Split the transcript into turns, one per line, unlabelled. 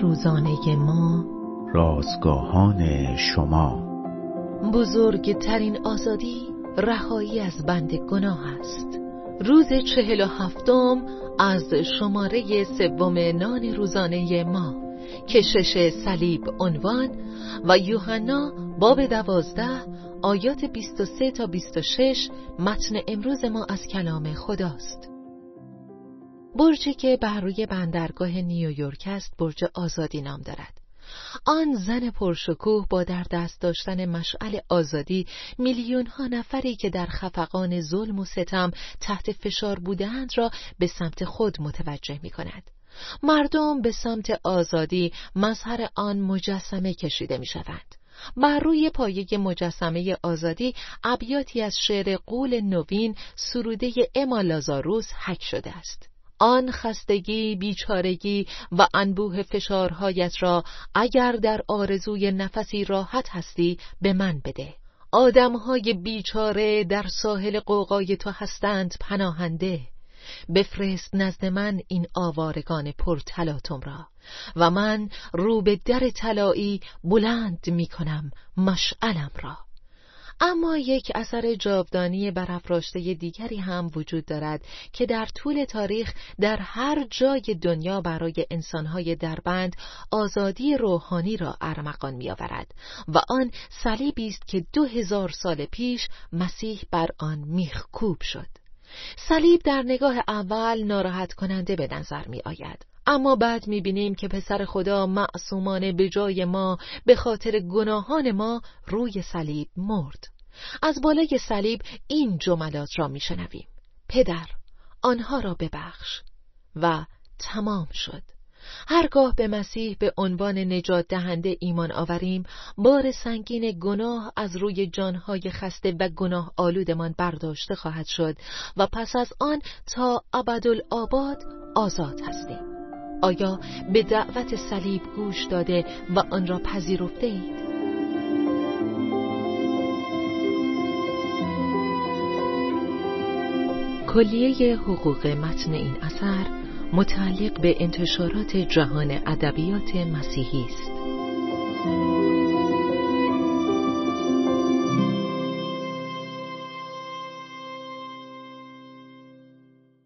روزانه ما.
رازگاهان شما.
بزرگترین آزادی رهایی از بند گناه است. روز چهل و هفتم از شماره سوم نان روزانه ما. کشش صلیب عنوان و یوحنا باب دوازده آیات 23 تا 26 متن امروز ما از کلام خداست. برجی که بر روی بندرگاه نیویورک است برج آزادی نام دارد آن زن پرشکوه با در دست داشتن مشعل آزادی میلیون ها نفری که در خفقان ظلم و ستم تحت فشار بودند را به سمت خود متوجه می کند. مردم به سمت آزادی مظهر آن مجسمه کشیده می شوند. بر روی پایه مجسمه آزادی ابیاتی از شعر قول نوین سروده اما لازاروس حک شده است. آن خستگی، بیچارگی و انبوه فشارهایت را اگر در آرزوی نفسی راحت هستی به من بده. آدمهای بیچاره در ساحل قوقای تو هستند پناهنده. بفرست نزد من این آوارگان پر تلاتم را و من رو به در طلایی بلند می کنم مشعلم را اما یک اثر جاودانی برافراشته دیگری هم وجود دارد که در طول تاریخ در هر جای دنیا برای انسانهای دربند آزادی روحانی را ارمغان میآورد و آن صلیبی است که دو هزار سال پیش مسیح بر آن میخکوب شد. صلیب در نگاه اول ناراحت کننده به نظر می آید اما بعد می‌بینیم که پسر خدا معصومانه به جای ما به خاطر گناهان ما روی صلیب مرد. از بالای صلیب این جملات را میشنویم. پدر آنها را ببخش. و تمام شد. هرگاه به مسیح به عنوان نجات دهنده ایمان آوریم بار سنگین گناه از روی جانهای خسته و گناه آلودمان برداشته خواهد شد و پس از آن تا ابدالآباد آزاد هستیم. آیا به دعوت صلیب گوش داده و آن را پذیرفته اید؟ کلیه حقوق متن این اثر متعلق به انتشارات جهان ادبیات مسیحی است.